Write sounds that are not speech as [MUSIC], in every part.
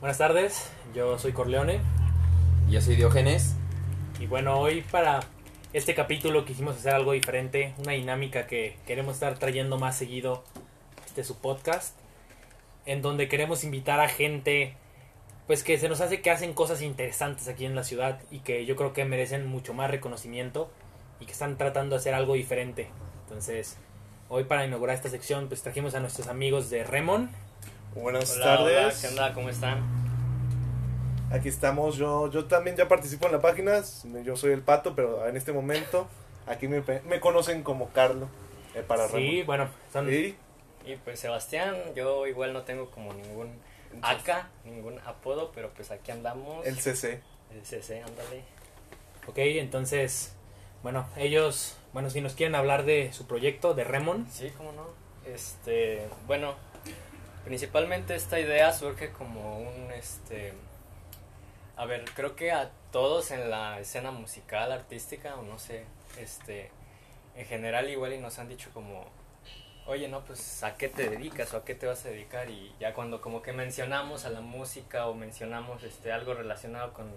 Buenas tardes, yo soy Corleone. Yo soy Diógenes. Y bueno, hoy para este capítulo quisimos hacer algo diferente, una dinámica que queremos estar trayendo más seguido este su podcast, en donde queremos invitar a gente pues que se nos hace que hacen cosas interesantes aquí en la ciudad y que yo creo que merecen mucho más reconocimiento y que están tratando de hacer algo diferente. Entonces, hoy para inaugurar esta sección pues trajimos a nuestros amigos de Remon. Buenas Hola, tardes. hola, ¿qué onda? ¿Cómo están? Aquí estamos. Yo, yo también ya participo en la página. Yo soy el pato, pero en este momento aquí me, me conocen como Carlo. eh, para Sí, Ramón. bueno, son Y Y pues Sebastián, yo igual no tengo como ningún acá, ningún apodo, pero pues aquí andamos. el CC. El CC, ándale. Ok, entonces, bueno, ellos, bueno, si nos quieren hablar de su proyecto, de Remon. Sí, cómo no. Este, bueno, principalmente esta idea surge como un, este, a ver, creo que a todos en la escena musical, artística, o no sé, este, en general igual y nos han dicho como, oye, no, pues, ¿a qué te dedicas o a qué te vas a dedicar? Y ya cuando como que mencionamos a la música o mencionamos, este, algo relacionado con,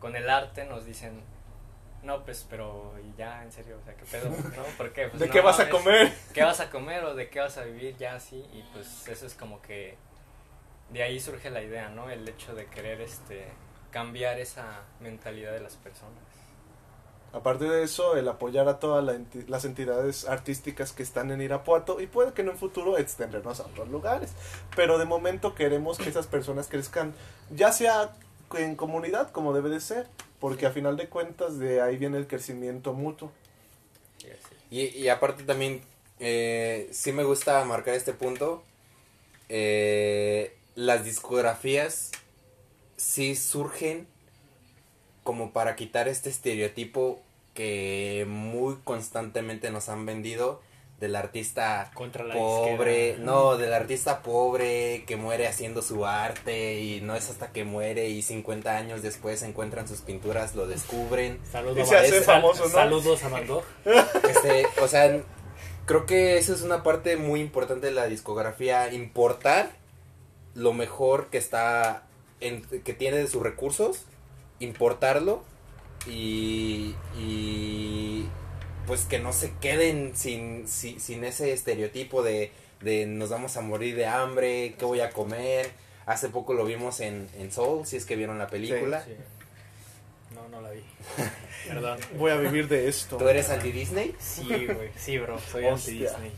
con el arte, nos dicen, no, pues, pero, ya, en serio, o sea, ¿qué pedo? ¿No? ¿Por qué? Pues, ¿De no qué vas a comer? qué vas a comer o de qué vas a vivir ya así y pues eso es como que de ahí surge la idea no el hecho de querer este cambiar esa mentalidad de las personas Aparte de eso, el apoyar a todas la enti- las entidades artísticas que están en Irapuato y puede que en un futuro extendernos a otros lugares. Pero de momento queremos que esas personas crezcan, ya sea en comunidad como debe de ser, porque a final de cuentas de ahí viene el crecimiento mutuo. y y aparte también, eh, sí me gusta marcar este punto. eh, las discografías sí surgen como para quitar este estereotipo que muy constantemente nos han vendido del artista Contra la pobre, disquera. no, del artista pobre que muere haciendo su arte y no es hasta que muere y 50 años después encuentran sus pinturas, lo descubren. Saludos, Y se a- hace famoso, ¿no? saludos a Gogh. Este, o sea, creo que eso es una parte muy importante de la discografía, importar lo mejor que está, en, que tiene de sus recursos, importarlo y, y pues que no se queden sin, sin, sin ese estereotipo de, de nos vamos a morir de hambre, qué voy a comer. Hace poco lo vimos en, en Soul, si es que vieron la película. Sí. No, no la vi. [LAUGHS] Perdón. Voy a vivir de esto. ¿Tú eres anti-Disney? Sí, güey. Sí, bro. Soy anti-Disney.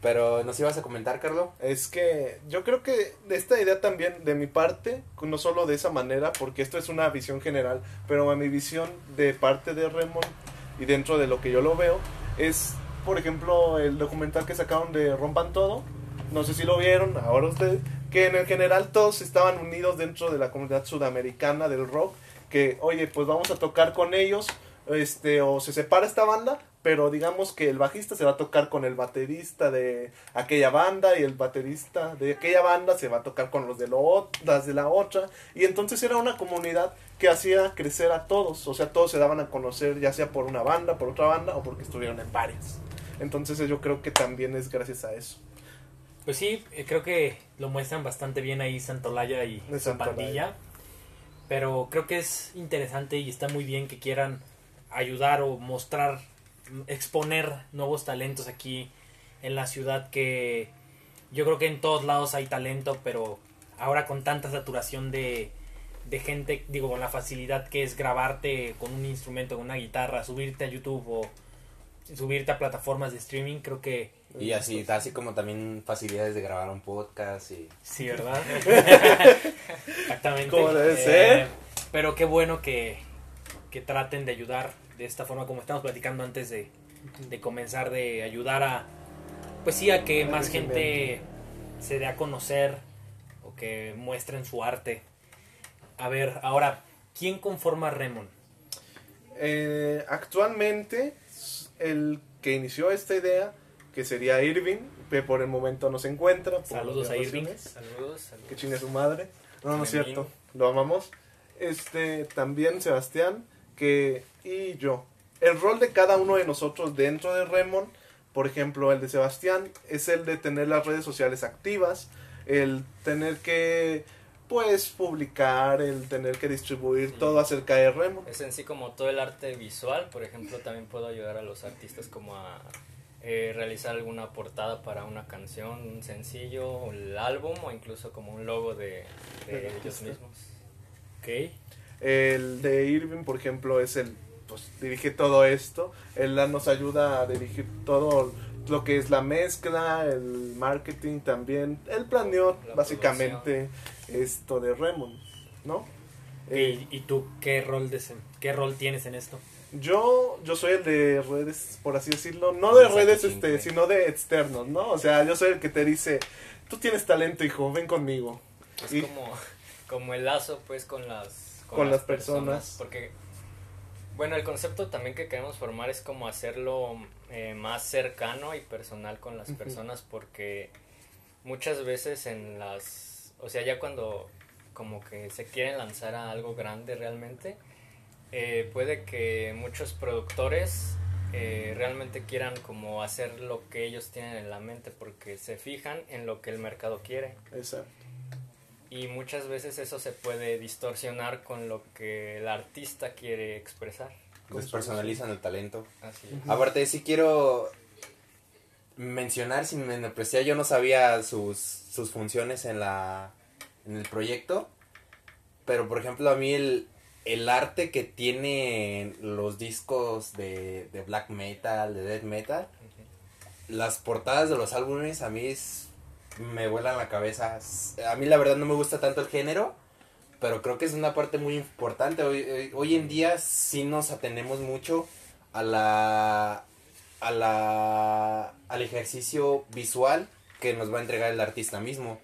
Pero nos ibas a comentar, Carlos. Es que yo creo que de esta idea también de mi parte, no solo de esa manera, porque esto es una visión general, pero a mi visión de parte de Remon y dentro de lo que yo lo veo, es, por ejemplo, el documental que sacaron de Rompan Todo, no sé si lo vieron, ahora ustedes, que en el general todos estaban unidos dentro de la comunidad sudamericana del rock, que, oye, pues vamos a tocar con ellos, este, o se separa esta banda, pero digamos que el bajista se va a tocar con el baterista de aquella banda y el baterista de aquella banda se va a tocar con los de, lo, las de la otra y entonces era una comunidad que hacía crecer a todos, o sea, todos se daban a conocer ya sea por una banda, por otra banda o porque estuvieron en varias. Entonces yo creo que también es gracias a eso. Pues sí, eh, creo que lo muestran bastante bien ahí Santolaya y De su Santolaya. pandilla. Pero creo que es interesante y está muy bien que quieran ayudar o mostrar, exponer nuevos talentos aquí en la ciudad que yo creo que en todos lados hay talento, pero ahora con tanta saturación de, de gente, digo, con la facilidad que es grabarte con un instrumento, con una guitarra, subirte a YouTube o subirte a plataformas de streaming, creo que Y así, así como también facilidades de grabar un podcast y... Sí, ¿verdad? [LAUGHS] Exactamente. Como debe Eh, ser. Pero qué bueno que, que traten de ayudar de esta forma, como estamos platicando antes de, de comenzar, de ayudar a, pues sí, a que más gente se dé a conocer o que muestren su arte. A ver, ahora, ¿quién conforma Remon? Eh, actualmente, el que inició esta idea, que sería Irving, que por el momento no se encuentra. por Saludos a Irving. saludos, saludos. Que chingue su madre. No, no es cierto. Lo amamos. Este, también Sebastián, que y yo. El rol de cada uno de nosotros dentro de Remon, por ejemplo, el de Sebastián es el de tener las redes sociales activas, el tener que pues publicar, el tener que distribuir Sí. todo acerca de Remo. Es en sí como todo el arte visual, por ejemplo, también puedo ayudar a los artistas como a eh, realizar alguna portada para una canción, un sencillo, el álbum o incluso como un logo de, de ellos mismos. Ok. El de Irving, por ejemplo, es el, pues dirige todo esto. Él nos ayuda a dirigir todo lo que es la mezcla, el marketing también. Él planeó La básicamente esto de Remon, ¿no? Eh, ¿Y, y tú qué rol, desen- qué rol tienes en esto? yo, yo soy el de redes, por así decirlo, no de redes, este, sino de externos, ¿no? O sea, yo soy el que te dice, tú tienes talento, hijo, ven conmigo. Es Y- como, como el lazo pues con las, Con las personas. Porque, bueno, el concepto también que queremos formar es como hacerlo eh, más cercano y personal con las personas porque muchas veces en las, o sea, ya cuando como que se quieren lanzar a algo grande realmente, eh, puede que muchos productores eh, realmente quieran como hacer lo que ellos tienen en la mente porque se fijan en lo que el mercado quiere Exacto. Y muchas veces eso se puede distorsionar con lo que el artista quiere expresar. Despersonalizan el talento. Así es. Ujú. Aparte, sí quiero mencionar, sin menospreciar, yo no sabía sus, sus funciones en la en el proyecto, pero por ejemplo a mí el, el arte que tienen los discos de, de black metal, de death metal, las portadas de los álbumes a mí es- me vuelan la cabeza. A mí la verdad no me gusta tanto el género, pero creo que es una parte muy importante. Hoy, hoy- en día sí nos atenemos mucho a la, a la, al ejercicio visual que nos va a entregar el artista mismo.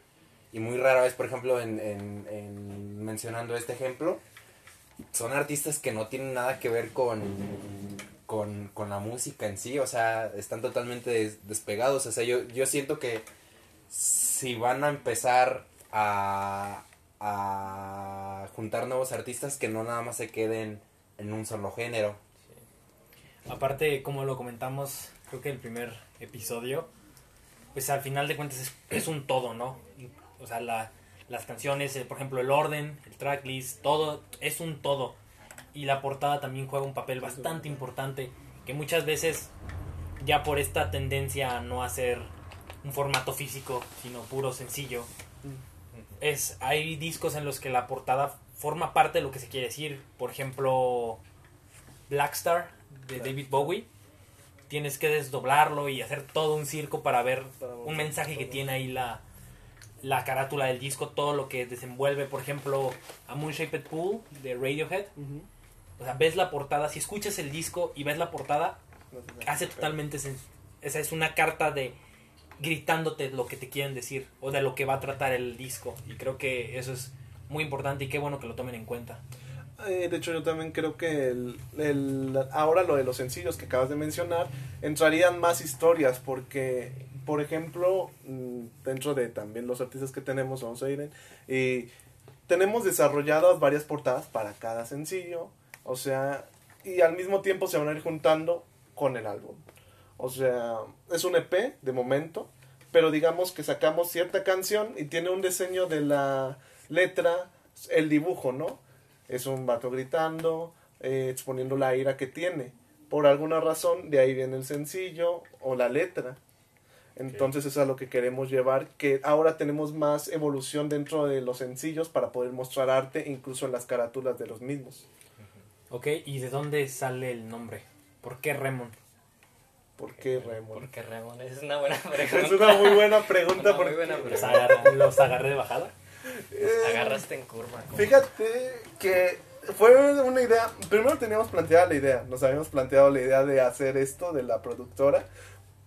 Y muy rara vez, por ejemplo, en, en- en mencionando este ejemplo, son artistas que no tienen nada que ver con, con, con la música en sí, o sea, están totalmente des- despegados. O sea, yo, yo siento que si van a empezar a, a juntar nuevos artistas, que no nada más se queden en un solo género. Aparte, como lo comentamos, creo que el primer episodio, pues al final de cuentas es, es un todo, ¿no? O sea, la, las canciones, eh, por ejemplo, el orden, el tracklist, todo es un todo. Y la portada también juega un papel bastante importante, que muchas veces ya por esta tendencia a no hacer un formato físico, sino puro sencillo, es hay discos en los que la portada forma parte de lo que se quiere decir. Por ejemplo, Blackstar de David Bowie. Tienes que desdoblarlo y hacer todo un circo para ver un mensaje que tiene ahí la, la carátula del disco, todo lo que desenvuelve. Por ejemplo, A Moon Shaped Pool de Radiohead. Ujú. O sea, ves la portada, si escuchas el disco y ves la portada, hace totalmente sen- Esa es una carta de gritándote lo que te quieren decir o de lo que va a tratar el disco. Y creo que eso es muy importante y qué bueno que lo tomen en cuenta. Eh, de hecho, yo también creo que el, ahora lo de los sencillos que acabas de mencionar entrarían más historias porque, por ejemplo, mm, dentro de también los artistas que tenemos, vamos a ir en, y tenemos desarrolladas varias portadas para cada sencillo, o sea, y al mismo tiempo se van a ir juntando con el álbum. O sea, es un EP de momento, pero digamos que sacamos cierta canción y tiene un diseño de la letra, el dibujo, ¿no? Es un vato gritando, eh, exponiendo la ira que tiene. Por alguna razón, de ahí viene el sencillo o la letra. Entonces eso es a lo que queremos llevar, que ahora tenemos más evolución dentro de los sencillos para poder mostrar arte incluso en las carátulas de los mismos. ¿Ok? ¿Y de dónde sale el nombre? ¿Por qué Remon? ¿Por qué, Raymond? Porque Ramón es una buena [LAUGHS] pregunta. Es una muy buena pregunta. Porque- buena ¿Los agarré, los agarré de bajada? Eh, Agarraste en curva. Fíjate que fue una idea, primero teníamos planteada la idea, nos habíamos planteado la idea de hacer esto de la productora,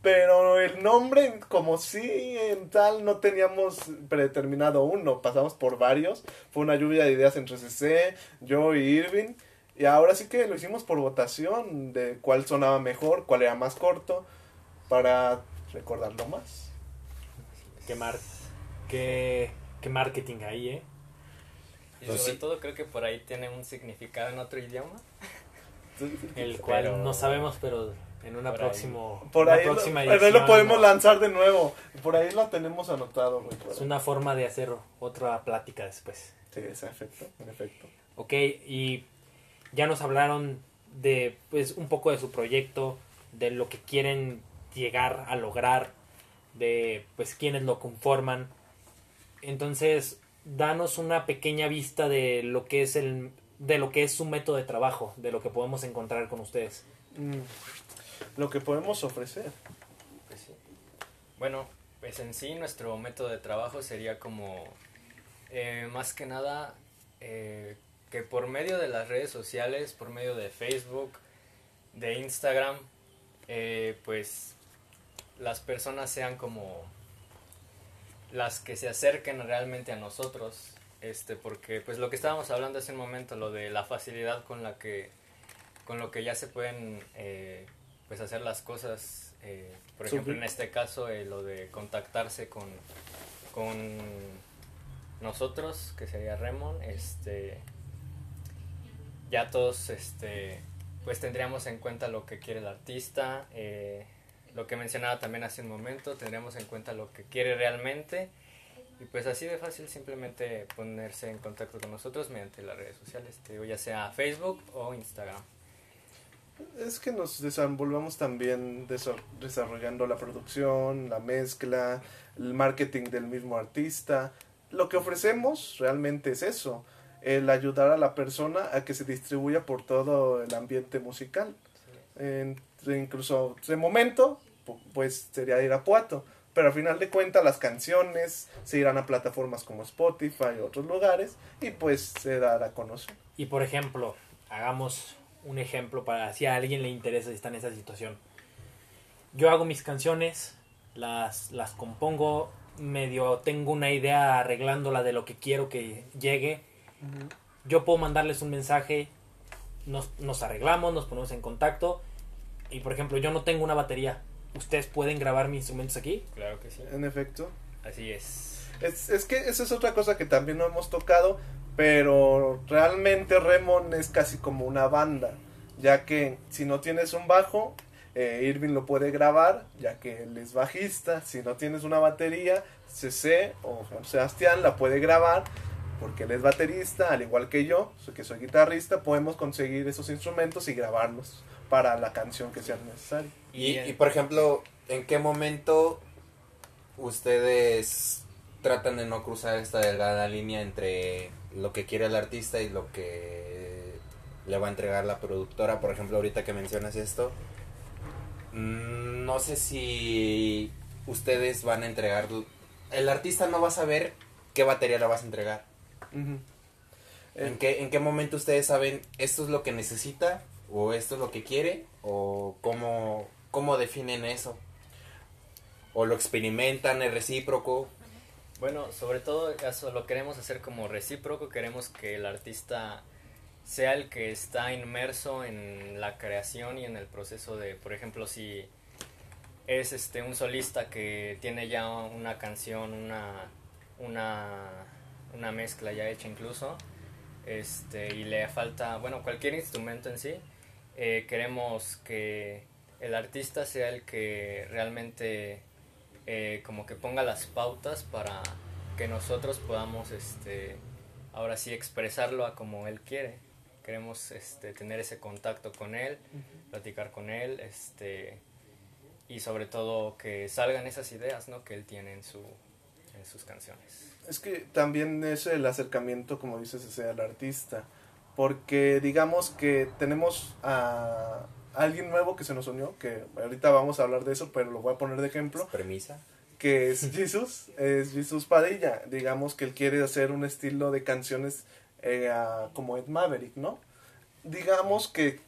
pero el nombre como si en tal no teníamos predeterminado uno, pasamos por varios, fue una lluvia de ideas entre CC, yo y Irving, y ahora sí que lo hicimos por votación de cuál sonaba mejor, cuál era más corto, para recordarlo más. Qué, mar qué, qué marketing ahí, ¿eh? Y Pues sobre sí. todo creo que por ahí tiene un significado en otro idioma. El cual Pero- no sabemos, pero En una Por ahí. próximo, Por una ahí, lo, por ahí lo podemos ¿no? lanzar de nuevo. Por ahí lo tenemos anotado, güey. Es una forma de hacer otra plática después. Sí, es efecto, en efecto. Ok, y ya nos hablaron de pues un poco de su proyecto, de lo que quieren llegar a lograr, de pues quienes lo conforman. Entonces, danos una pequeña vista de lo que es el de lo que es su método de trabajo, de lo que podemos encontrar con ustedes. Mm, Lo que podemos ofrecer. Pues sí. Bueno, pues en sí nuestro método de trabajo sería como eh, más que nada eh, que por medio de las redes sociales, por medio de Facebook, de Instagram, eh, pues las personas sean como las que se acerquen realmente a nosotros, este, porque pues lo que estábamos hablando hace un momento, lo de la facilidad con la que, con lo que ya se pueden eh, pues hacer las cosas, eh, por ejemplo en este caso lo de contactarse con, con nosotros, que sería Remon, este, ya todos, este, pues tendríamos en cuenta lo que quiere el artista, eh, lo que mencionaba también hace un momento, tendríamos en cuenta lo que quiere realmente y pues así de fácil simplemente ponerse en contacto con nosotros mediante las redes sociales, te digo, ya sea Facebook o Instagram. Es que nos desenvolvamos también desa- desarrollando la producción, la mezcla, el marketing del mismo artista. Lo que ofrecemos realmente es eso, el ayudar a la persona a que se distribuya por todo el ambiente musical. Incluso de momento, pu- pues sería Irapuato, pero al final de cuentas las canciones se irán a plataformas como Spotify y otros lugares y pues se dará a conocer. Y por ejemplo, hagamos un ejemplo para si a alguien le interesa si está en esa situación. Yo hago mis canciones, las, las compongo, medio tengo una idea arreglándola de lo que quiero que llegue. Yo puedo mandarles un mensaje, nos, nos arreglamos, nos ponemos en contacto. Y por ejemplo, yo no tengo una batería. ¿Ustedes pueden grabar mis instrumentos aquí? Claro que sí. En efecto. Así es. Es, es que esa es otra cosa que también no hemos tocado, pero realmente Remon es casi como una banda, ya que si no tienes un bajo, eh, Irving lo puede grabar, ya que él es bajista, si no tienes una batería, CC o Sebastián la puede grabar, porque él es baterista, al igual que yo, so- que soy guitarrista, podemos conseguir esos instrumentos y grabarlos para la canción que sea necesaria. Y, y, por ejemplo, ¿en qué momento ustedes tratan de no cruzar esta delgada línea entre lo que quiere el artista y lo que le va a entregar la productora? Por ejemplo, ahorita que mencionas esto, no sé si ustedes van a entregar... El artista no va a saber qué batería le vas a entregar. Ujú. ¿En qué, ¿En qué momento ustedes saben esto es lo que necesita o esto es lo que quiere o cómo, cómo definen eso? ¿O lo experimentan, es recíproco? Bueno, sobre todo eso lo queremos hacer como recíproco, queremos que el artista sea el que está inmerso en la creación y en el proceso de, por ejemplo, si es este un solista que tiene ya una canción, una una una mezcla ya hecha incluso, este y le falta, bueno, cualquier instrumento en sí, eh, queremos que el artista sea el que realmente eh, como que ponga las pautas para que nosotros podamos este ahora sí expresarlo a como él quiere. Queremos este tener ese contacto con él platicar con él este y sobre todo que salgan esas ideas no que él tiene en su en sus canciones Es que también es el acercamiento, como dices, ese al artista. Porque digamos que tenemos a alguien nuevo que se nos unió, que ahorita vamos a hablar de eso, pero lo voy a poner de ejemplo, ¿Premisa? que es [LAUGHS] Jesus, es Jesus Padilla. Digamos que él quiere hacer un estilo de canciones eh, a- como Ed Maverick, ¿no? Digamos que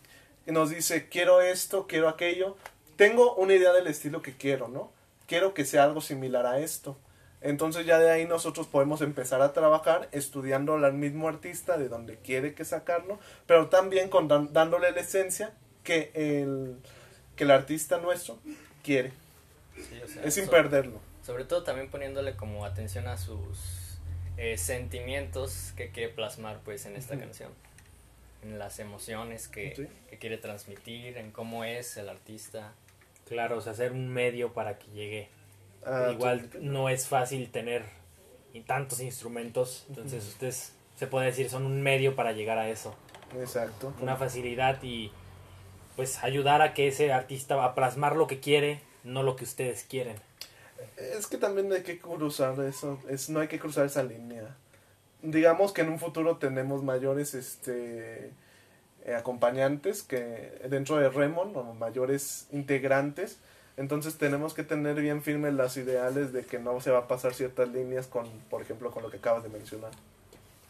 nos dice, quiero esto, quiero aquello. Tengo una idea del estilo que quiero, ¿no? Quiero que sea algo similar a esto. Entonces ya de ahí nosotros podemos empezar a trabajar estudiando al mismo artista de donde quiere que sacarlo, pero también con dándole la esencia que el, que el artista nuestro quiere. Sí, o sea, Es sin perderlo. sobre todo también poniéndole como atención a sus eh, sentimientos que quiere plasmar pues en esta canción en las emociones que, Sí. que quiere transmitir, en cómo es el artista. Claro, o sea, hacer un medio para que llegue. Ah, Igual tú- no es fácil tener tantos instrumentos, entonces ustedes se puede decir son un medio para llegar a eso, Exacto. una facilidad y pues ayudar a que ese artista va a plasmar lo que quiere, no lo que ustedes quieren. Es que también hay que cruzar eso, es, no hay que cruzar esa línea. Digamos que en un futuro tenemos mayores este eh, acompañantes que dentro de Remon o mayores integrantes, entonces tenemos que tener bien firmes las ideales de que no se va a pasar ciertas líneas con, por ejemplo, con lo que acabas de mencionar.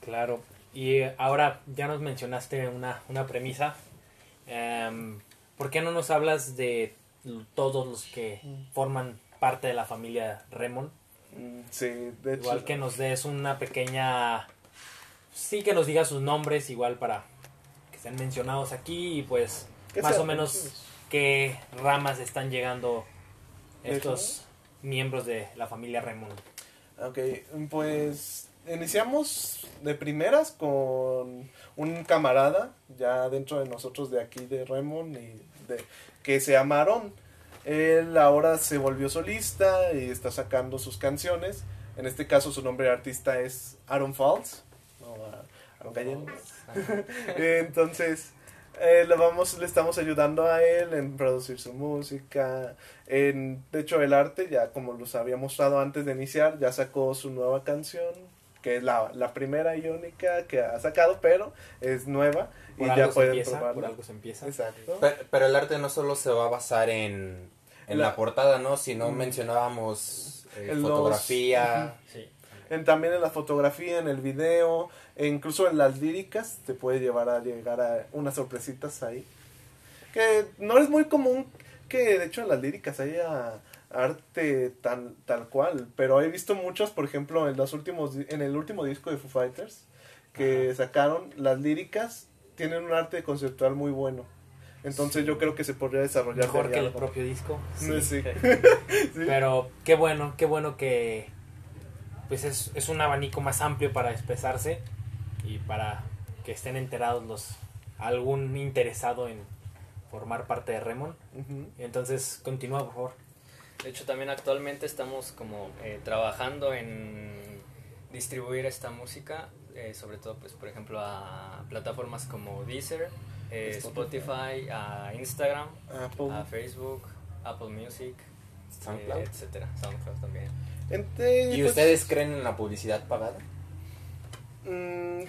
Claro, y eh, ahora ya nos mencionaste una, una premisa. Em, ¿Por qué no nos hablas de todos los que forman parte de la familia Remon? Mm, Sí, de hecho. Igual que nos des una pequeña... Sí que nos digas sus nombres, igual para que sean mencionados aquí y pues más o menos. Qué ramas están llegando ¿De estos miembros de la familia Remon. Ok, pues iniciamos de primeras con un camarada ya dentro de nosotros de aquí de Remon y de que se llamaron. Él ahora se volvió solista y está sacando sus canciones. En este caso su nombre de artista es Aaron Falls. No, Aaron Gallego. [LAUGHS] Entonces, eh, le, vamos, le estamos ayudando a él en producir su música. En, de hecho, el arte, ya como los había mostrado antes de iniciar, ya sacó su nueva canción, que es la, la primera y única que ha sacado, pero es nueva Por y algo ya se pueden empieza, probarla. por algo se empieza. Exacto. Pero, pero el arte no solo se va a basar en, en La- la, portada, ¿no? Sino Mm. mencionábamos eh, los- fotografía. Sí. En, también en la fotografía, en el video, e incluso en las líricas, te puede llevar a llegar a unas sorpresitas ahí. Que no es muy común que de hecho en las líricas haya arte tal, tal cual, pero he visto muchos, por ejemplo, en los últimos en el último disco de Foo Fighters que sacaron las líricas tienen un arte conceptual muy bueno. Entonces Sí. yo creo que se podría desarrollar Mejor que el propio disco. Sí, [LAUGHS] [LAUGHS] sí. Pero qué bueno, qué bueno que pues es, es un abanico más amplio para expresarse y para que estén enterados los algún interesado en formar parte de Remon. Entonces, continúa, por favor. De hecho, también actualmente estamos como eh, trabajando en distribuir esta música, eh, sobre todo, pues, por ejemplo, a plataformas como Deezer, eh, Spotify. Spotify, a Instagram, Apple. a Facebook, Apple Music, SoundCloud. eh, etcétera, SoundCloud también. ¿Y pues, ustedes creen en la publicidad pagada? Mm,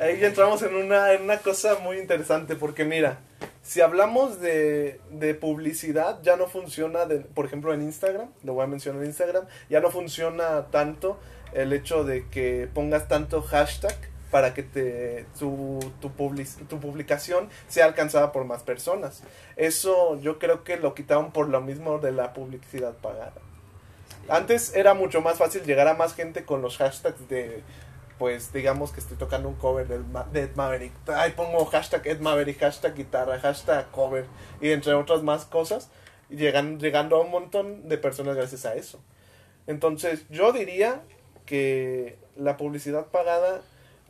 ahí ya entramos en una, en una cosa muy interesante porque mira, si hablamos de, de publicidad ya no funciona, de, por ejemplo en Instagram, lo voy a mencionar en Instagram, ya no funciona tanto el hecho de que pongas tanto hashtag para que te, tu, tu, public- tu publicación sea alcanzada por más personas. Eso yo creo que lo quitaron por lo mismo de la publicidad pagada. Antes era mucho más fácil llegar a más gente con los hashtags de, pues digamos que estoy tocando un cover del de Ed Maverick. Ahí pongo hashtag Ed Maverick, hashtag guitarra, hashtag cover y entre otras más cosas. Llegan, llegando a un montón de personas gracias a eso. Entonces yo diría que la publicidad pagada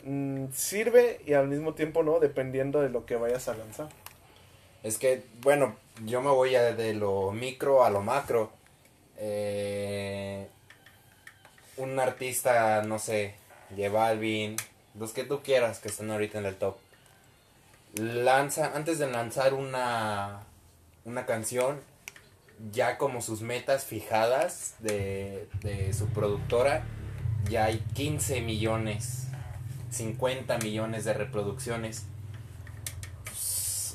mm, sirve y al mismo tiempo no, dependiendo de lo que vayas a lanzar. Es que, bueno, yo me voy a de lo micro a lo macro. Eh, un artista, no sé, J Balvin, los que tú quieras que estén ahorita en el top. Lanza, antes de lanzar una, una canción, ya como sus metas fijadas de, de su productora, ya hay 15 millones, 50 millones de reproducciones.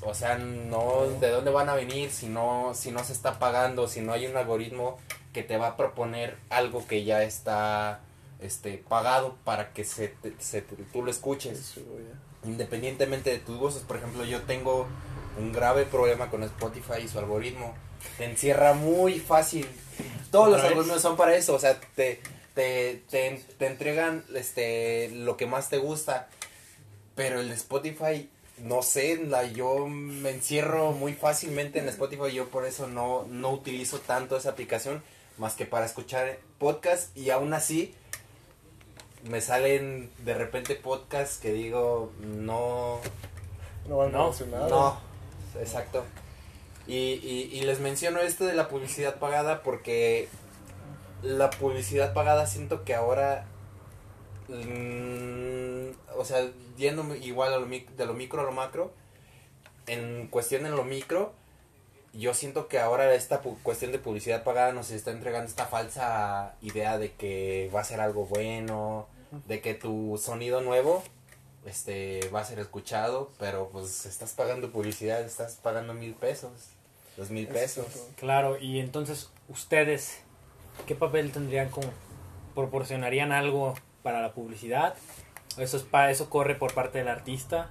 O sea, no, ¿de dónde van a venir si no, si no se está pagando, si no hay un algoritmo que te va a proponer algo que ya está este, pagado para que se, te- se tú lo escuches? Independientemente de tus gustos, por ejemplo, yo tengo un grave problema con Spotify y su algoritmo. Te encierra muy fácil. Todos los algoritmos son para eso, o sea, te, te, te, te entregan este, lo que más te gusta. Pero el de Spotify, no sé, la, yo me encierro muy fácilmente en Spotify. Yo por eso no, no utilizo tanto esa aplicación más que para escuchar podcast. Y aún así, me salen de repente podcasts que digo, no, No van No. No, exacto. Y, y, y les menciono esto de la publicidad pagada porque la publicidad pagada siento que ahora, mm, o sea, yendo igual a lo mic- de lo micro a lo macro, en cuestión en lo micro, yo siento que ahora esta cuestión de publicidad pagada nos está entregando esta falsa idea de que va a ser algo bueno, de que tu sonido nuevo este va a ser escuchado, pero pues estás pagando publicidad, estás pagando mil pesos, dos mil pesos. Claro, y entonces ustedes, ¿qué papel tendrían como proporcionarían algo para la publicidad? Eso es para eso corre por parte del artista.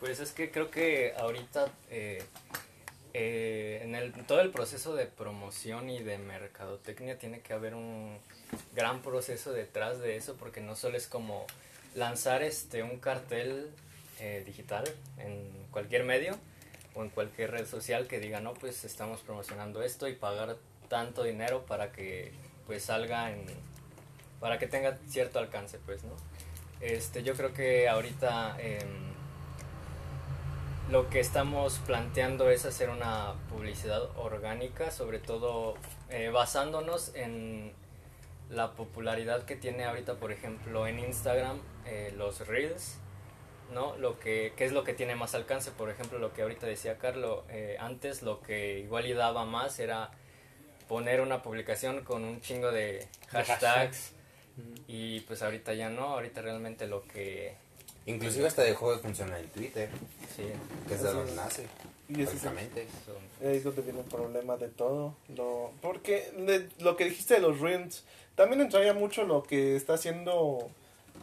Pues es que creo que ahorita eh, eh, en el, todo el proceso de promoción y de mercadotecnia tiene que haber un gran proceso detrás de eso porque no solo es como lanzar este un cartel eh, digital en cualquier medio o en cualquier red social que diga no pues estamos promocionando esto y pagar tanto dinero para que pues salga en para que tenga cierto alcance pues no este yo creo que ahorita em, lo que estamos planteando es hacer una publicidad orgánica, sobre todo eh, basándonos en la popularidad que tiene ahorita, por ejemplo, en Instagram, eh, los Reels, ¿no? Lo que, ¿Qué es lo que tiene más alcance? Por ejemplo, lo que ahorita decía Carlo, eh, antes lo que igual y daba más era poner una publicación con un chingo de hashtags, hashtags. Y pues ahorita ya no, ahorita realmente lo que... Inclusive hasta dejó de funcionar en Twitter, Sí, que es de donde nace, Y ese es el- donde viene el problema de todo. Lo, porque de- lo que dijiste de los Reels, también entraría mucho lo que está haciendo.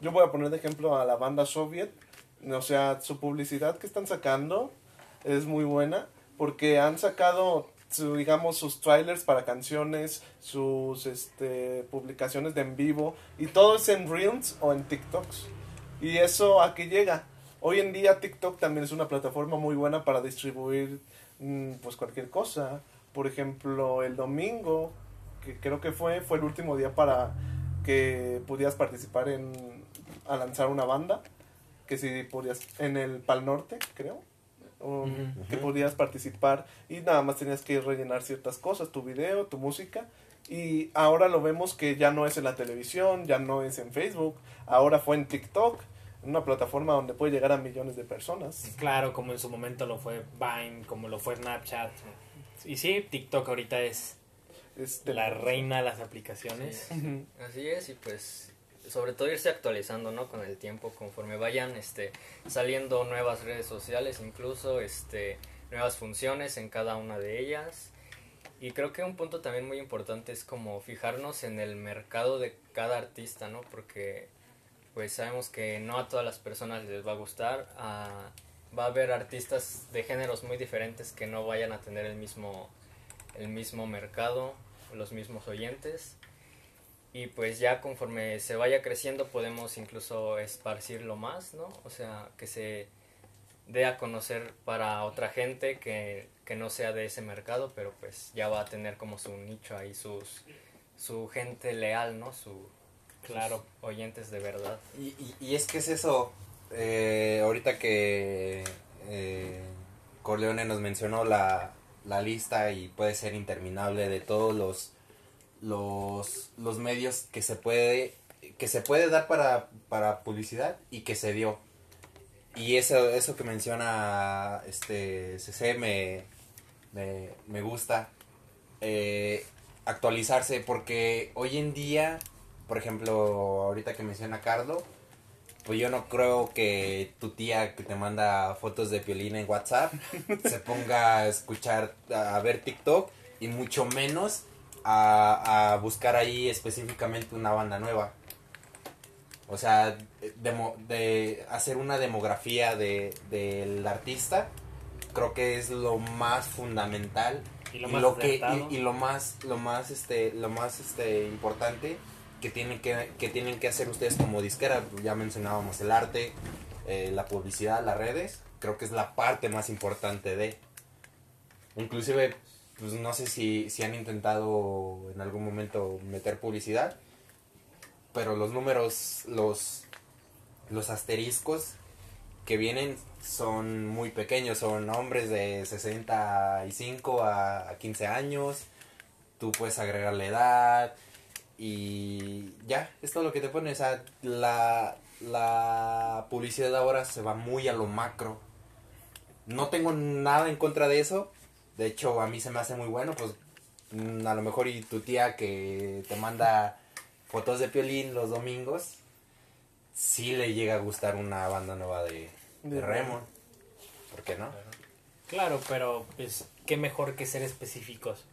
Yo voy a poner de ejemplo a la banda Soviet. O sea, su publicidad que están sacando es muy buena. Porque han sacado, su, digamos, sus trailers para canciones, sus este, publicaciones de en vivo. Y todo es en Reels o en TikToks. Y eso a qué llega. Hoy en día TikTok también es una plataforma muy buena para distribuir mm, pues cualquier cosa. Por ejemplo, el domingo, que creo que fue, fue el último día para que pudieras participar en a lanzar una banda, que si podías en el Pal Norte, creo. Um, que podías participar y nada más tenías que rellenar ciertas cosas, tu video, tu música. Y ahora lo vemos que ya no es en la televisión, ya no es en Facebook, ahora fue en TikTok, una plataforma donde puede llegar a millones de personas. Claro, como en su momento lo fue Vine, como lo fue Snapchat. Y sí, TikTok ahorita es Este, la reina de las aplicaciones. Así es, y pues sobre todo irse actualizando, ¿no? Con el tiempo, conforme vayan este, saliendo nuevas redes sociales, incluso este, nuevas funciones en cada una de ellas. Y creo que un punto también muy importante es como fijarnos en el mercado de cada artista, ¿no? Porque pues sabemos que no a todas las personas les va a gustar. va a haber artistas de géneros muy diferentes que no vayan a tener el mismo, el mismo mercado, los mismos oyentes y pues ya conforme se vaya creciendo podemos incluso esparcirlo más, ¿no? O sea, que se dé a conocer para otra gente que, que no sea de ese mercado, pero pues ya va a tener como su nicho ahí, sus, su gente leal, ¿no? Su, Claro. sus oyentes de verdad. Y, y, y es que es eso, eh, ahorita que eh, Corleone nos mencionó la, la lista y puede ser interminable de todos los, los, los medios que se puede que se puede dar para, para publicidad y que se dio. Y eso, eso que menciona este CC me, me, me gusta. Eh, actualizarse porque hoy en día, por ejemplo, ahorita que menciona Carlo, pues yo no creo que tu tía que te manda fotos de piolín en WhatsApp [LAUGHS] se ponga a escuchar, a ver TikTok y mucho menos a, a buscar ahí específicamente una banda nueva. O sea, demo- de hacer una demografía de, del artista, creo que es lo más fundamental Y y lo lo, más que acertado. y, y lo más lo más este lo más este importante que tienen que, que tienen que hacer ustedes como disquera ya mencionábamos el arte eh, la publicidad las redes creo que es la parte más importante de inclusive pues no sé si, si han intentado en algún momento meter publicidad pero los números los los asteriscos que vienen son muy pequeños, son hombres de 65 a 15 años. Tú puedes agregar la edad y ya, es todo lo que te pone. O sea, la, la publicidad ahora se va muy a lo macro. No tengo nada en contra de eso. De hecho, a mí se me hace muy bueno, pues mm, a lo mejor y tu tía que te manda fotos de piolín los domingos, sí le llega a gustar una banda nueva de, de De Remon. ¿Por qué no? Claro, pero pues qué mejor que ser específicos.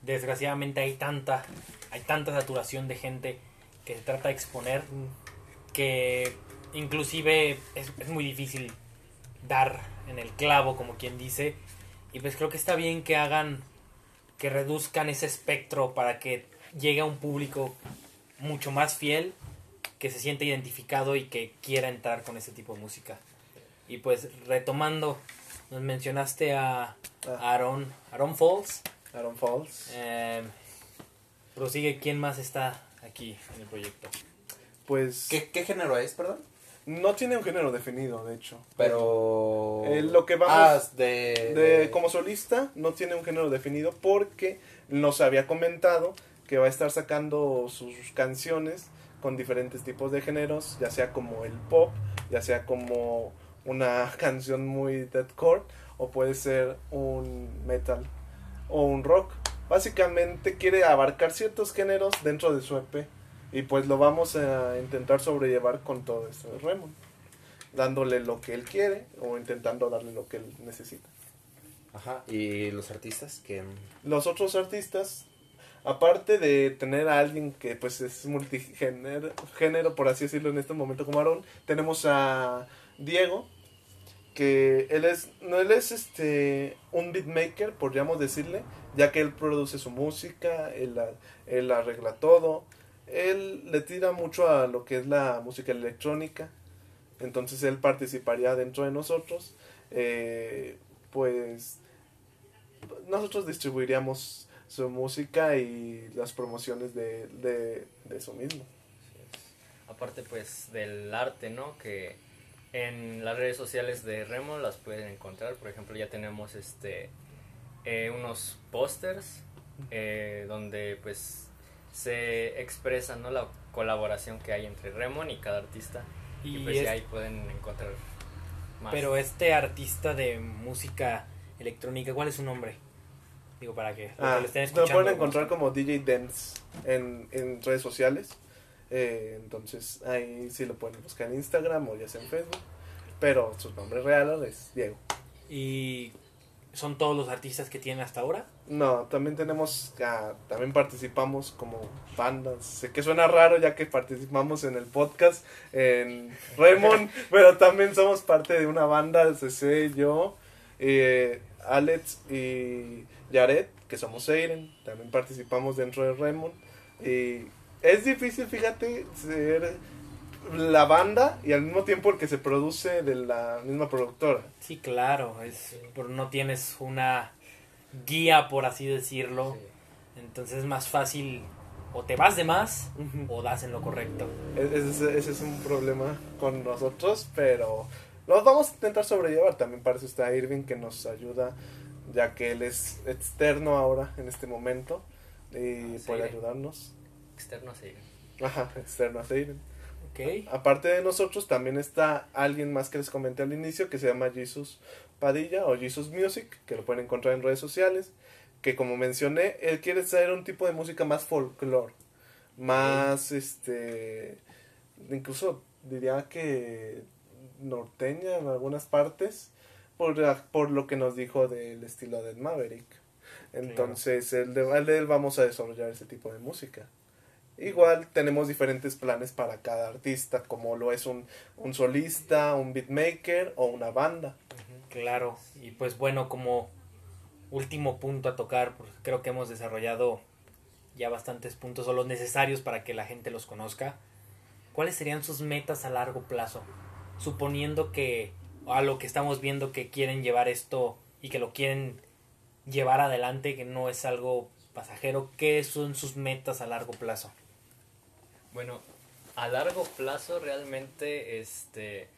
Desgraciadamente hay tanta, hay tanta saturación de gente que se trata de exponer que inclusive es, es muy difícil dar en el clavo, como quien dice. Y pues creo que está bien que hagan, que reduzcan ese espectro para que llegue a un público mucho más fiel, que se siente identificado y que quiera entrar con ese tipo de música. Y pues retomando, nos mencionaste a Ah. Aaron, Aaron Falls. Aaron Falls. Eh, prosigue, ¿quién más está aquí en el proyecto? Pues ¿Qué, qué género es, perdón? No tiene un género definido, de hecho. Pero... Eh, lo que vamos- Ah, de... De, como solista no tiene un género definido porque nos había comentado que va a estar sacando sus canciones con diferentes tipos de géneros, ya sea como el pop, ya sea como una [LAUGHS] canción muy deathcore o puede ser un metal o un rock. Básicamente quiere abarcar ciertos géneros dentro de su EP y pues lo vamos a intentar sobrellevar con todo esto de Raymond, dándole lo que él quiere o intentando darle lo que él necesita. Ajá, y los artistas que... los otros artistas, aparte de tener a alguien que pues es multigénero, género, por así decirlo en este momento como Aaron, tenemos a Diego, que él es, no, él es este un beatmaker, podríamos decirle, ya que él produce su música, él, la- él arregla todo, él le tira mucho a lo que es la música electrónica, entonces él participaría dentro de nosotros, eh, pues nosotros distribuiríamos su música y las promociones de, de, de eso mismo. Aparte pues del arte, ¿no? Que en las redes sociales de Remo las pueden encontrar. Por ejemplo, ya tenemos este eh, unos pósters eh, donde pues se expresa ¿no? la colaboración que hay entre Remon y cada artista. Y, Y pues ahí pueden encontrar más. Pero este artista de música electrónica, ¿cuál es su nombre? Digo, para que Ah, lo estén lo escuchando. pueden encontrar como DJ Dance en, en redes sociales. Eh, entonces ahí sí lo pueden buscar en Instagram o ya sea en Facebook. Pero su nombre real es Diego. Y son todos los artistas que tienen hasta ahora. No, también tenemos, ah, también participamos como bandas. Sé que suena raro ya que participamos en el podcast en [LAUGHS] Raymond, pero también somos parte de una banda, CC, yo, eh, Alex y Jared, que somos Eiren, también participamos dentro de Raymond. Y es difícil, fíjate, ser la banda y al mismo tiempo el que se produce de la misma productora. Sí, claro, es por no tienes una guía, por así decirlo. Entonces es más fácil o te vas de más o das en lo correcto. Ese, ese es un problema con nosotros, pero los vamos a intentar sobrellevar. También para eso está Irving que nos ayuda, ya que él es externo ahora en este momento y Ah, puede ayudarnos. externo sí. Ajá, externo a Irving. Aparte de nosotros, también está alguien más que les comenté al inicio que se llama Jesus Padilla o Jesus Music, que lo pueden encontrar en redes sociales. Que como mencioné, él quiere traer un tipo de música más folclore, más este, incluso diría que norteña en algunas partes, por, por lo que nos dijo del estilo de Maverick. Entonces, el de él vamos a desarrollar ese tipo de música. Igual tenemos diferentes planes para cada artista, como lo es un, un solista, un beatmaker o una banda. Claro, y pues bueno, como último punto a tocar, porque creo que hemos desarrollado ya bastantes puntos o los necesarios para que la gente los conozca. ¿Cuáles serían sus metas a largo plazo? Suponiendo que a lo que estamos viendo que quieren llevar esto y que lo quieren llevar adelante, que no es algo pasajero, ¿qué son sus metas a largo plazo? Bueno, a largo plazo realmente, este,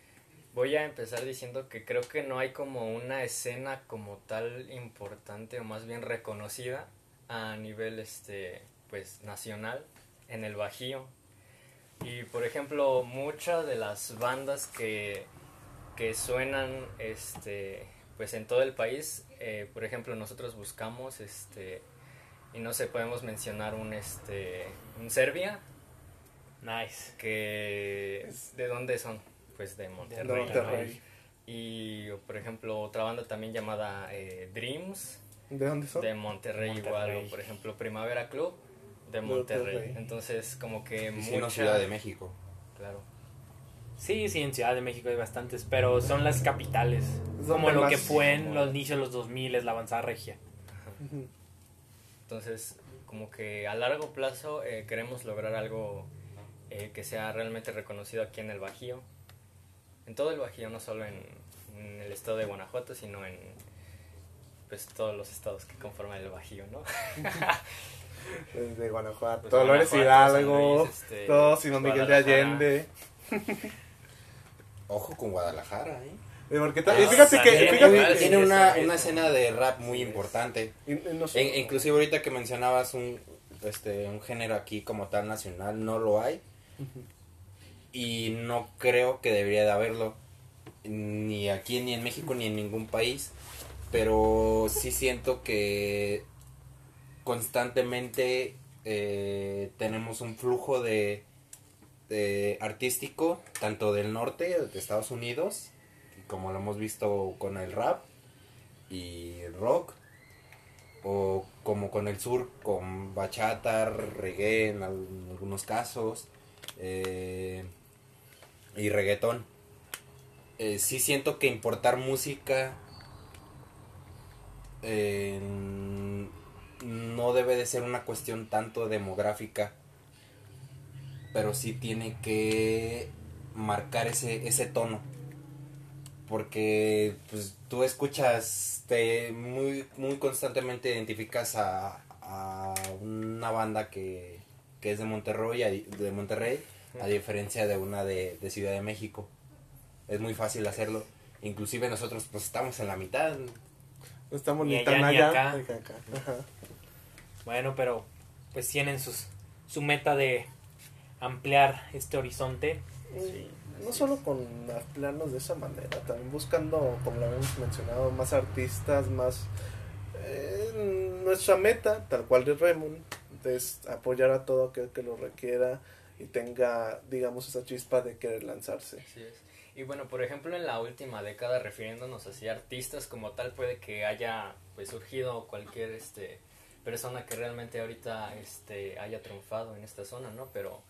voy a empezar diciendo que creo que no hay como una escena como tal importante o más bien reconocida a nivel este pues nacional en el Bajío. Y por ejemplo, muchas de las bandas que, que suenan este pues en todo el país, eh, por ejemplo, nosotros buscamos este y no sé, podemos mencionar un este un Serbia Nice. que de dónde son pues de Monterrey, De Monterrey. y por ejemplo otra banda también llamada eh, Dreams ¿De dónde son? de Monterrey, Monterrey. igual o por ejemplo Primavera Club de Monterrey, Monterrey. entonces como que no, mucha Ciudad de México. claro Sí, sí, en Ciudad de México hay bastantes, pero son las capitales. Es Como lo que fue en los inicios de los 2000 es la avanzada regia. Entonces como que a largo plazo eh, queremos lograr algo eh, que sea realmente reconocido aquí en el Bajío en todo el Bajío no solo en, en el estado de Guanajuato sino en pues todos los estados que conforman el Bajío no [LAUGHS] Desde Guanajuato, Pues Dolores Hidalgo, Luis, este, todo Sino Miguel de. Allende. [LAUGHS] Ojo con Guadalajara, ¿eh? Porque Ah, fíjate que, fíjate Tiene una, una escena de rap muy importante. E- inclusive ahorita que mencionabas un, este, un género aquí como tal nacional, no lo hay. Y no creo que debería de haberlo. Ni aquí, ni en México, ni en ningún país. Pero sí siento que constantemente eh, tenemos un flujo de, artístico, tanto del norte, de Estados Unidos, como lo hemos visto con el rap y el rock, o como con el sur, con bachata, reggae en algunos casos, eh, y reggaetón. Eh, sí siento que importar música eh, no debe de ser una cuestión tanto demográfica, pero sí tiene que marcar ese, ese tono. Porque pues, tú escuchas, te muy, muy constantemente identificas a, a una banda que, que es de Monterrey, de Monterrey, a diferencia de una de, de Ciudad de México. Es muy fácil hacerlo. Inclusive nosotros pues estamos en la mitad. No estamos Ni ni tan allá acá. ni acá. Bueno, pero pues tienen sus, su meta de ampliar este horizonte. Sí, no así solo con ampliarnos de esa manera, también buscando, como lo habíamos mencionado, más artistas, más... eh, nuestra meta, tal cual de Remon, es apoyar a todo aquel que lo requiera y tenga, digamos, esa chispa de querer lanzarse. Así es. Y bueno, por ejemplo, en la última década, refiriéndonos así a artistas como tal, puede que haya pues surgido cualquier este persona que realmente ahorita este haya triunfado en esta zona, ¿no? Pero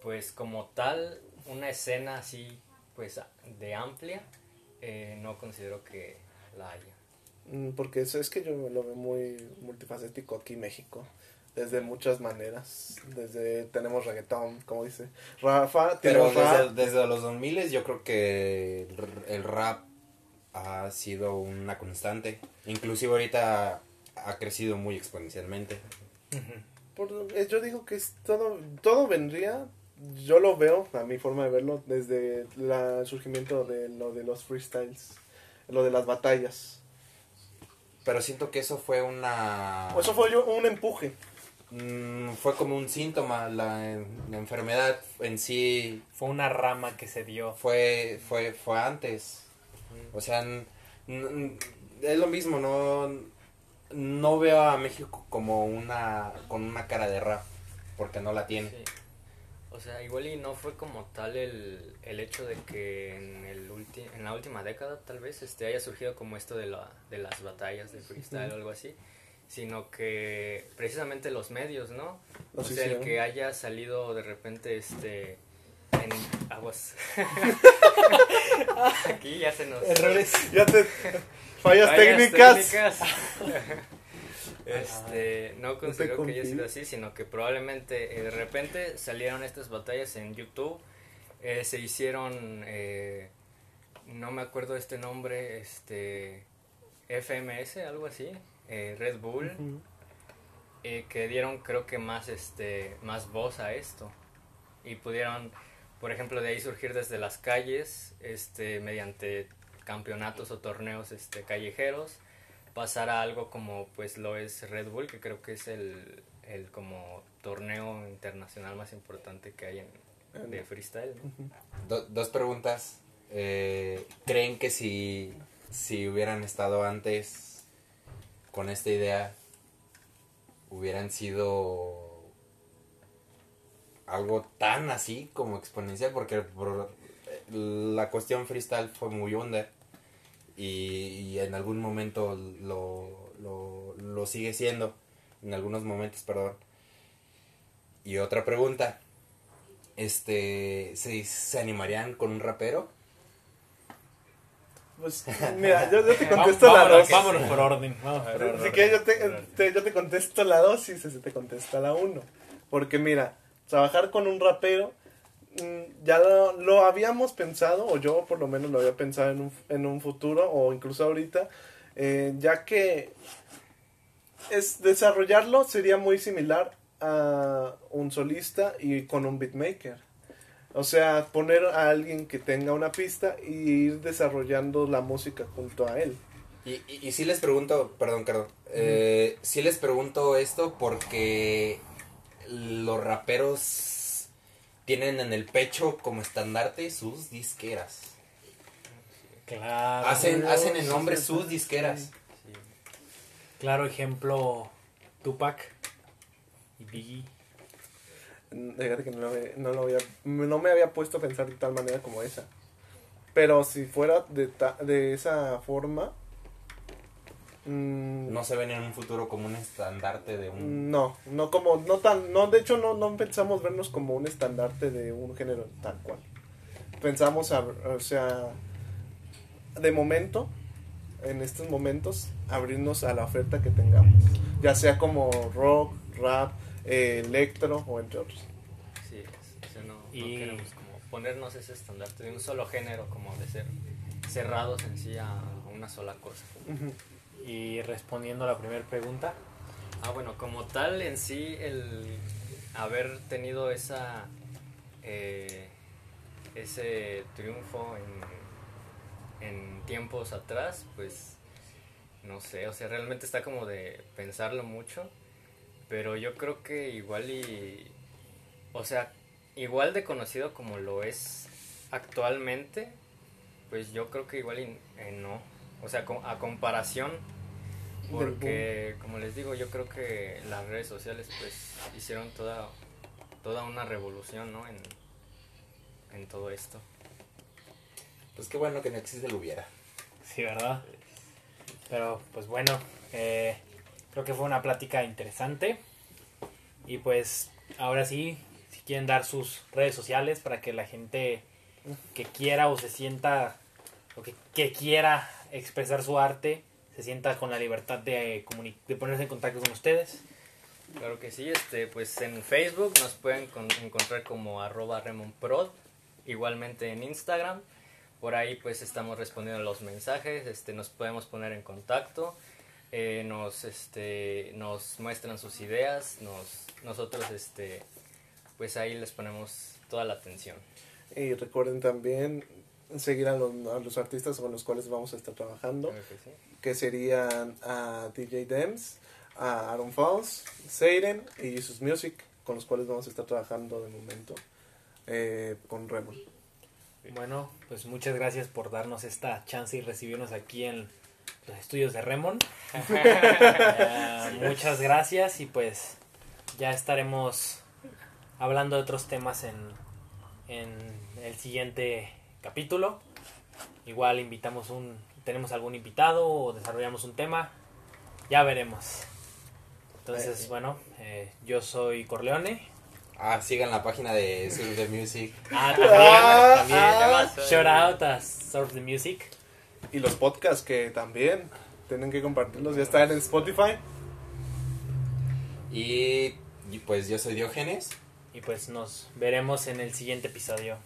pues como tal, una escena así pues de amplia, eh, no considero que la haya. Mm, Porque eso es que yo lo veo muy multifacético aquí en México. Desde muchas maneras. Desde tenemos reggaetón, como dice Rafa. Pero rap. desde, desde los 2000 yo creo que el, rap ha sido una constante. Inclusive ahorita ha crecido muy exponencialmente. Por- eh, yo digo que es todo, todo vendría, yo lo veo, a mi forma de verlo, desde la- el surgimiento de lo de los freestyles, lo de las batallas. Pero siento que eso fue una... Eso fue yo, un empuje. Mm, fue como un síntoma. La, la enfermedad en sí Fue una rama que se dio. fue, fue, fue antes. O sea, es lo mismo, no, no veo a México como una, con una cara de rap, porque no la tiene. Sí. O sea, igual y no fue como tal el, el hecho de que en, el ulti- en la última década tal vez este haya surgido como esto de, la, de las batallas de freestyle o algo así, sino que precisamente los medios, ¿no? Los o sea, el que haya salido de repente este en aguas. [LAUGHS] Aquí ya se nos Errores. Ya te... Fallas, Fallas técnicas. técnicas. [LAUGHS] este, no considero que haya sido así, sino que probablemente eh, de repente salieron estas batallas en YouTube, eh, se hicieron, eh, no me acuerdo este nombre, este, FMS, algo así, eh, Red Bull, eh, que dieron creo que más, este, más voz a esto y pudieron por ejemplo, de ahí surgir desde las calles, este, mediante campeonatos o torneos este, callejeros, pasar a algo como pues lo es Red Bull, que creo que es el, el como torneo internacional más importante que hay en, de freestyle. ¿no? Do- dos preguntas. Eh, ¿Creen que si, si hubieran estado antes con esta idea, hubieran sido algo tan así como exponencial? Porque por- la cuestión freestyle fue muy under y, y en algún momento lo, lo, lo sigue siendo. En algunos momentos, perdón. Y otra pregunta este se, se animarían con un rapero Pues, mira, yo, yo te contesto la vámonos, dos. vámonos por orden. Vamos por orden. Si quieres, yo te, te- yo te contesto la 2 y se te contesta la 1. Porque mira, trabajar con un rapero, mm, ya lo, lo habíamos pensado, o yo por lo menos lo había pensado en un, en un futuro, o incluso ahorita, eh, ya que es desarrollarlo sería muy similar a un solista y con un beatmaker. O sea, poner a alguien que tenga una pista y ir desarrollando la música junto a él. y, y, y sí les pregunto perdón Carlos eh, sí les pregunto esto porque los raperos tienen en el pecho como estandarte sus disqueras Claro. hacen hacen en nombre sí, sus disqueras Sí. Claro ejemplo, Tupac y Biggie. Fíjate que no, no, lo había, no me había puesto a pensar de tal manera como esa. Pero si fuera de, ta- de esa forma... mm, no se ven en un futuro como un estandarte de un no, no como, no tan, no, de hecho no, no pensamos vernos como un estandarte de un género tal cual. Pensamos, a- o sea, de momento, en estos momentos, abrirnos a la oferta que tengamos. Ya sea como rock, rap, eh, electro o entre otros. Sí, es- o sea, no, no Y- queremos como ponernos ese estandarte de un solo género, como de ser cerrados en sí a una sola cosa. Y respondiendo a la primera pregunta, Ah, bueno, como tal en sí el haber tenido esa eh, ese triunfo en, en tiempos atrás, pues no sé, o sea, realmente está como de pensarlo mucho, pero yo creo que igual y, o sea, igual de conocido como lo es actualmente, pues yo creo que igual y eh, no, o sea, a comparación porque como les digo yo creo que las redes sociales pues hicieron toda toda una revolución no en, en todo esto. Pues qué bueno que no existe el hubiera. Sí, ¿verdad? Pero pues bueno, eh, creo que fue una plática interesante. Y pues ahora sí, si quieren dar sus redes sociales para que la gente que quiera o se sienta o que, que quiera expresar su arte se sienta con la libertad de, comuni- de ponerse en contacto con ustedes. claro que sí este pues en Facebook nos pueden con- encontrar como arroba remonprod igualmente en Instagram por ahí pues estamos respondiendo los mensajes este nos podemos poner en contacto eh, nos este nos muestran sus ideas nos nosotros este pues ahí les ponemos toda la atención Y recuerden también seguir a los, a los artistas con los cuales vamos a estar trabajando, que sí. que serían a DJ Dems, a Aaron Falls, Seiden y Jesus Music, con los cuales vamos a estar trabajando de momento eh, con Remon. Bueno, pues muchas gracias por darnos esta chance y recibirnos aquí en los estudios de Remon. [LAUGHS] [LAUGHS] Muchas gracias y pues ya estaremos hablando de otros temas en, en el siguiente capítulo. Igual invitamos un, tenemos algún invitado o desarrollamos un tema, ya veremos. Entonces, Eh, bueno, eh, yo soy Corleone. ah sigan la página de Surf the Music Ah, Ah, también, ah. también. Shout out a Surf the Music. Y los podcasts que también tienen que compartirlos, ya están en Spotify. y, y pues yo soy Diógenes Y pues nos veremos en el siguiente episodio.